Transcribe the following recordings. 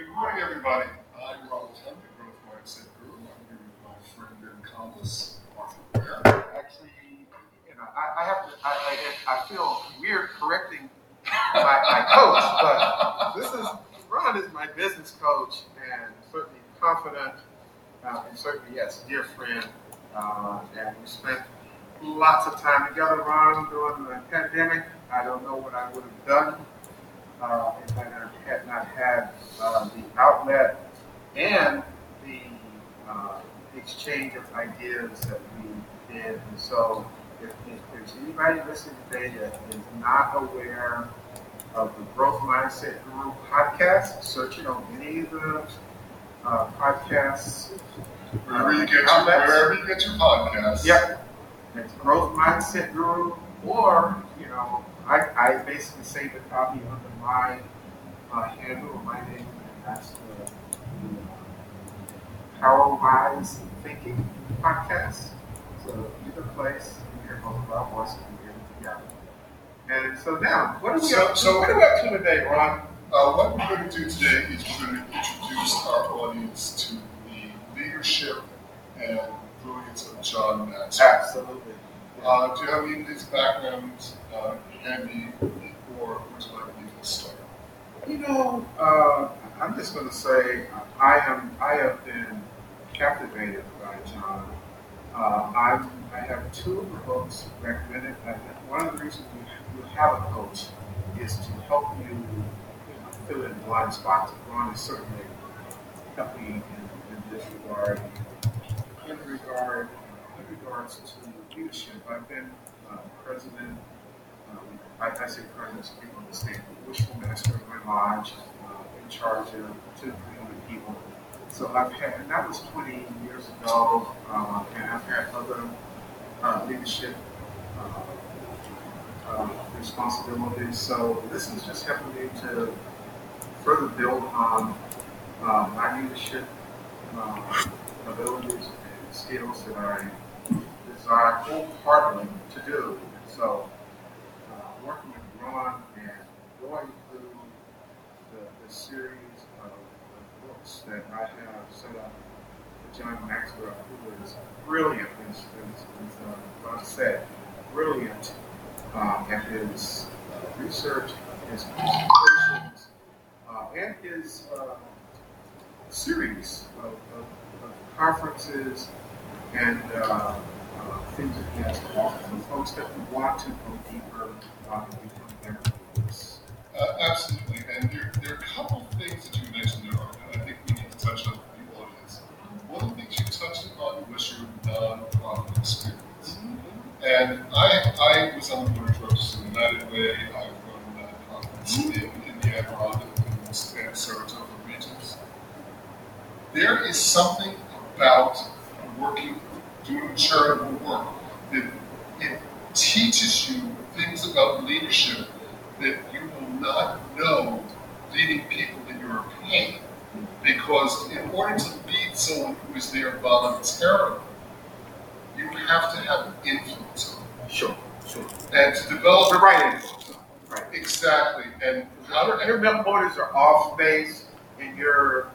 Good morning, everybody. I'm Ronald the Growth Mindset Guru. I'm here with my friend and accomplice, Martha Ware. Actually, you know, I, I have to, I, I, I feel weird correcting my, my coach, but this is, Ron is my business coach and certainly confident, uh, and certainly, yes, dear friend. Uh, and we spent lots of time together, Ron, during the pandemic. I don't know what I would have done uh, if I had not had uh, the outlet and the uh, exchange of ideas that we did. And so, if, if there's anybody listening today that is not aware of the Growth Mindset Guru podcast, search it on any of the uh, podcasts. Wherever you get your, wherever you get your podcasts. Yep. It's Growth Mindset Guru, or, you know, I, I basically save a copy under my uh, handle or my name, and that's the, uh, Power Wise Thinking podcast. So either place, you hear both of our voices together. And so now, what are we So- up to? so- what are we up to today, Ron? Uh, what we're going to do today is we're going to introduce our audience to the leadership and brilliance of John Maxwell. Absolutely. Uh, do you have any of his background uh, handy, or would you like me to start? You know, uh, I'm just going to say I am. I have been captivated by John. Uh, I'm, I have two of the books recommended. I, one of the reasons you, you have a coach is to help you, you know, fill in blind spots. Ron is certainly helped me in, in this regard. In regard, in regards to leadership, I've been uh, president um, I, I say president, so people understand, worshipful master of my lodge, uh, in charge of 200 people. So I've had, and that was twenty years ago, uh, and I've had other, uh, leadership, uh, uh, responsibilities. So this is just helping me to further build on, my leadership, abilities and skills that I desire wholeheartedly to do. So, uh, working with Ron and going through the, the series of, of books that I have set up for John Maxwell, who is brilliant, as, as, Ron said, brilliant um, at his uh, research, his presentations, uh, and his uh, series of, of, of conferences and uh, things that he has to offer for folks that want to go deeper uh, and become better leaders. Uh, absolutely, and there, there are a couple of things that you mentioned there, and I think we need to touch on for the audience. One of the things you touched upon was your nonprofit experience. And I, I was on the board of directors of United Way. I've run nonprofits in, in the Adirondack and and Saratoga regions. There is something about working, doing charitable work that it teaches you things about leadership that you will not know leading people that you're paying. Because in order to lead someone who is there voluntarily, you have to have an influence on them. Sure, sure. And to develop The right influence. Right. exactly, and Your, your motives are off base, and you're,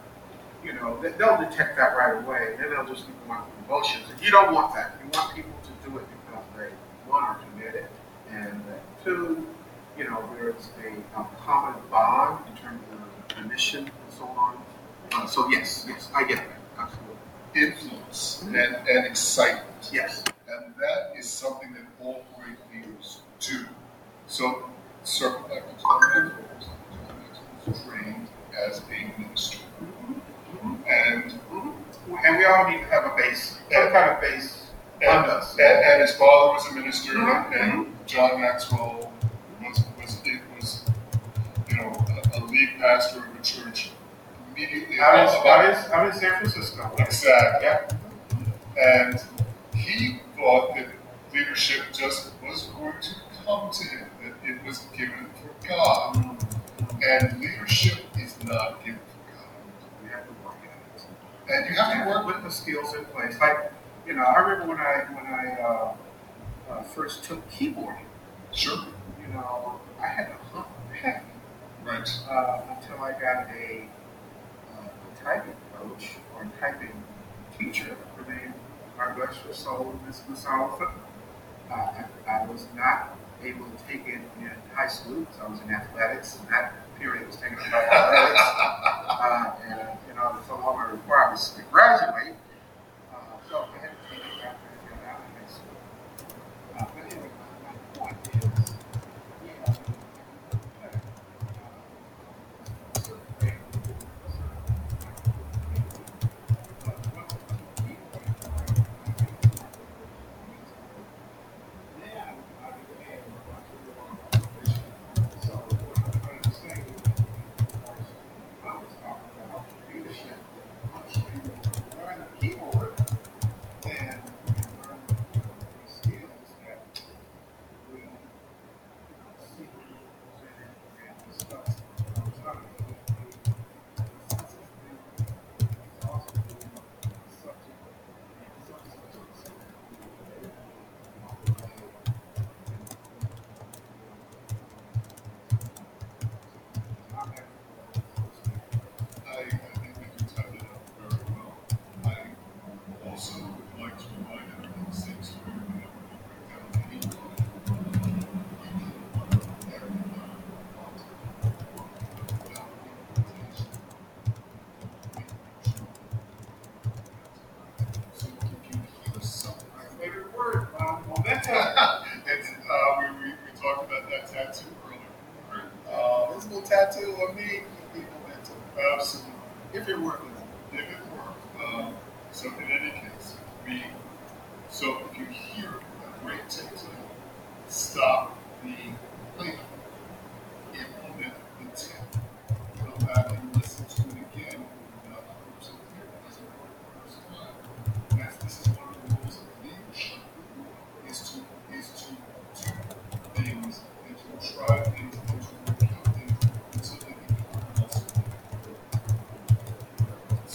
you know, they- they'll detect that right away, and then they'll just keep going emotions. And you don't want that. You want people to do it because they, one, are committed, and that two, you know, there's a, a common bond in terms of the mission and so on. Uh, so yes, yes, I get that. Absolutely. influence and, and excitement. Yes. And that is something that all great leaders do. So, Sir Michael John Maxwell was John Maxwell was trained as a minister. And, And we all need to have a base, some kind of base on and, us. and, and his father was a minister, Mhm, and John Maxwell was, was, it was, you know, a, a lead pastor of a church immediately Out in, out in, out in San Francisco. Exactly. Yeah. And he thought that leadership just was going to come to him, that it was given for God. And leadership is not given and you have to work with the skills in place. Like, you know, I remember when I when I uh, uh, first took keyboarding. Sure. You know, I had to hunt heck. Right. Uh, until I got a uh, typing coach or typing teacher. Her name, God bless her soul, Miss Miss uh, I, I was not able to take it in high school because I was in athletics and that period was taken up by athletics. uh, and, you know, the fulfill requirements to graduate,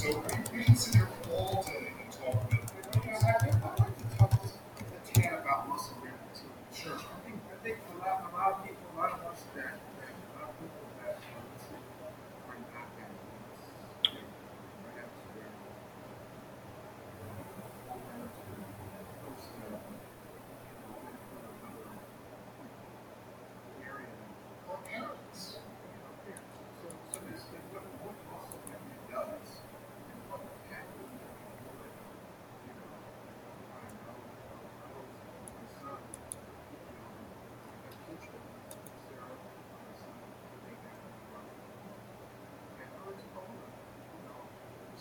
So, we consider all.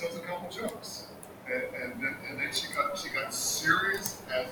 Does a couple jokes. And, and, and then she got she got serious as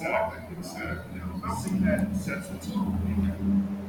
Exactly. Exactly. set, you know, something that sets the tone.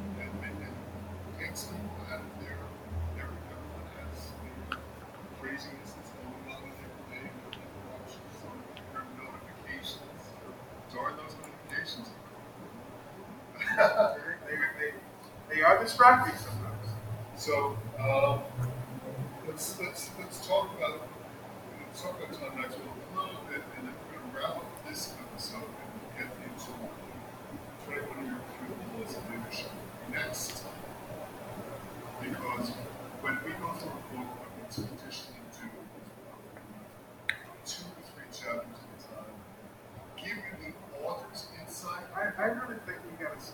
you got to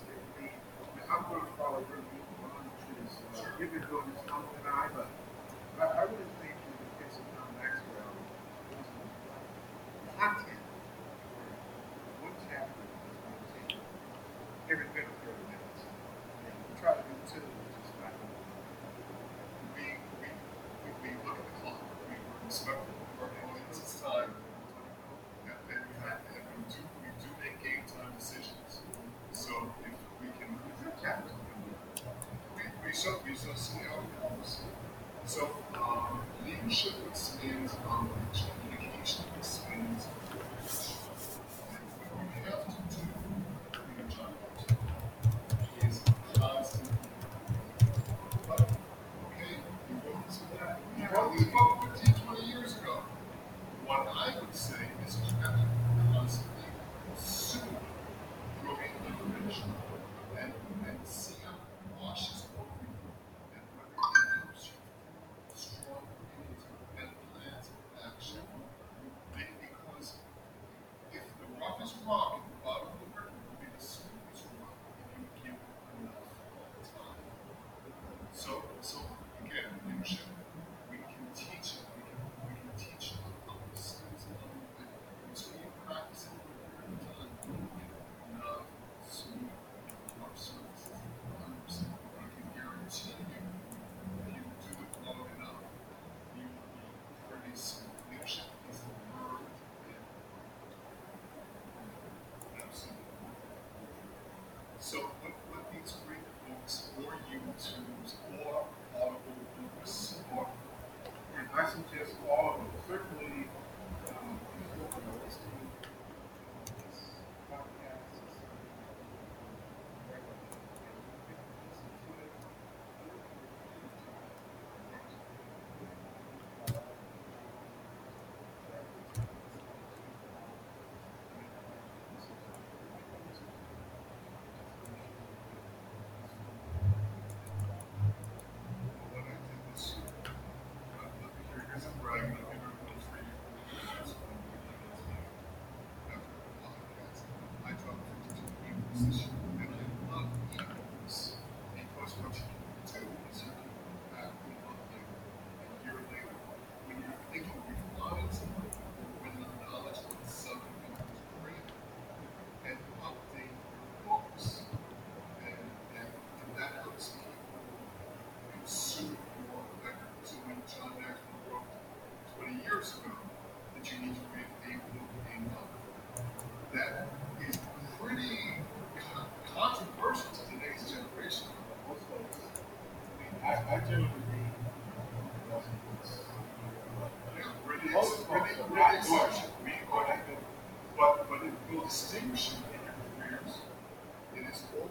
I'm going to follow your lead on this. Uh, you've been doing this longer than I, but I, I really think in the case of Tom Maxwell, uh, content Jesus.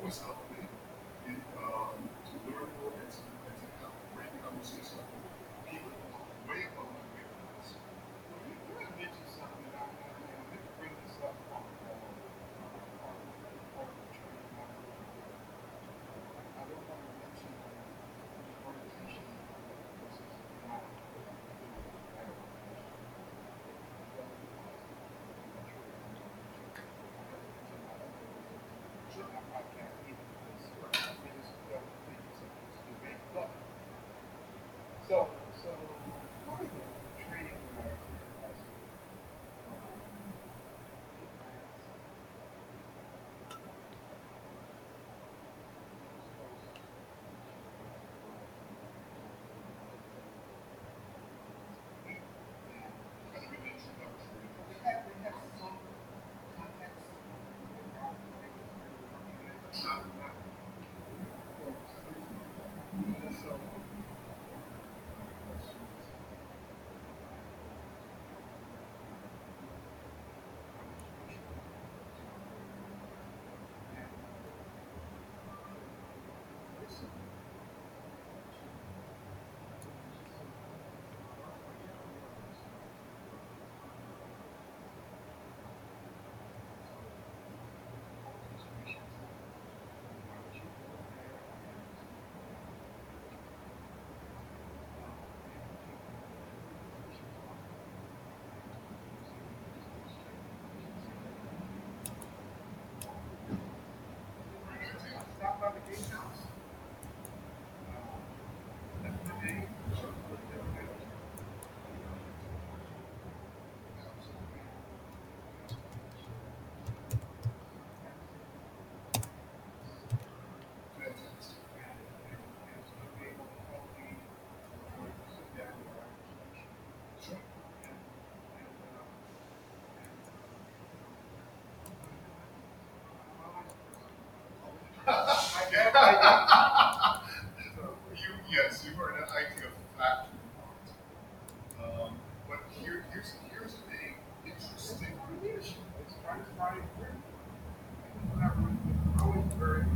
what's up, man? And um, to learn more and to, and to have great conversations. I was very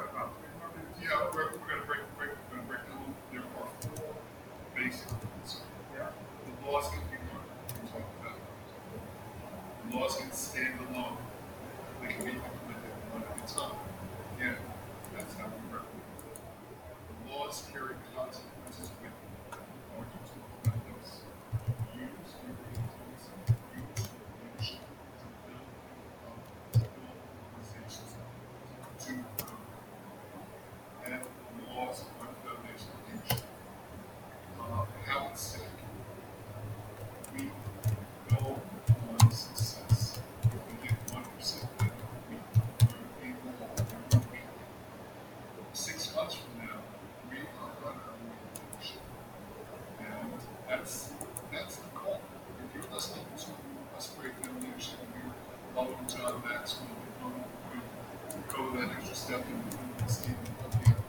laws can be worked. Talk laws can stand alone. They can be implemented one at a time. Yeah, that's how we work. Laws carry consequences So that's going to go that extra step and become a the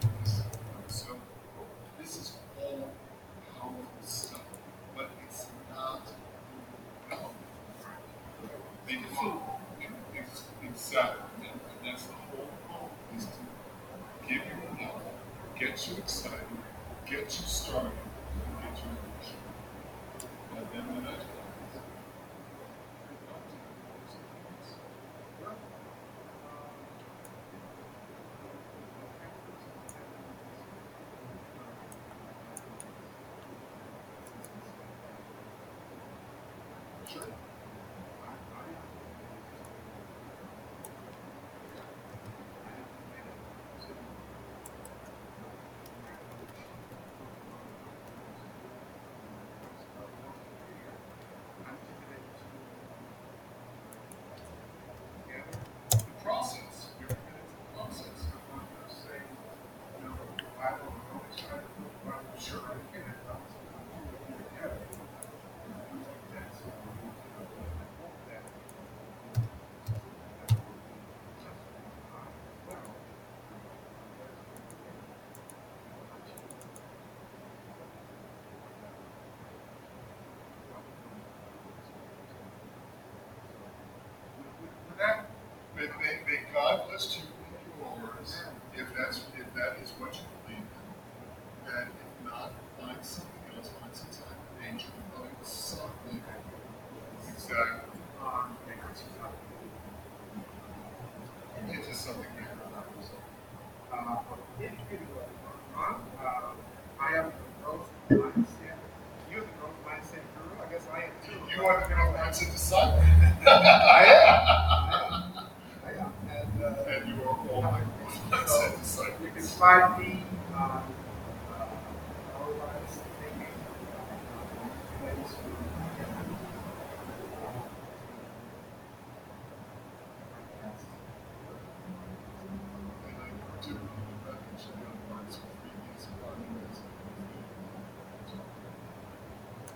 радостью.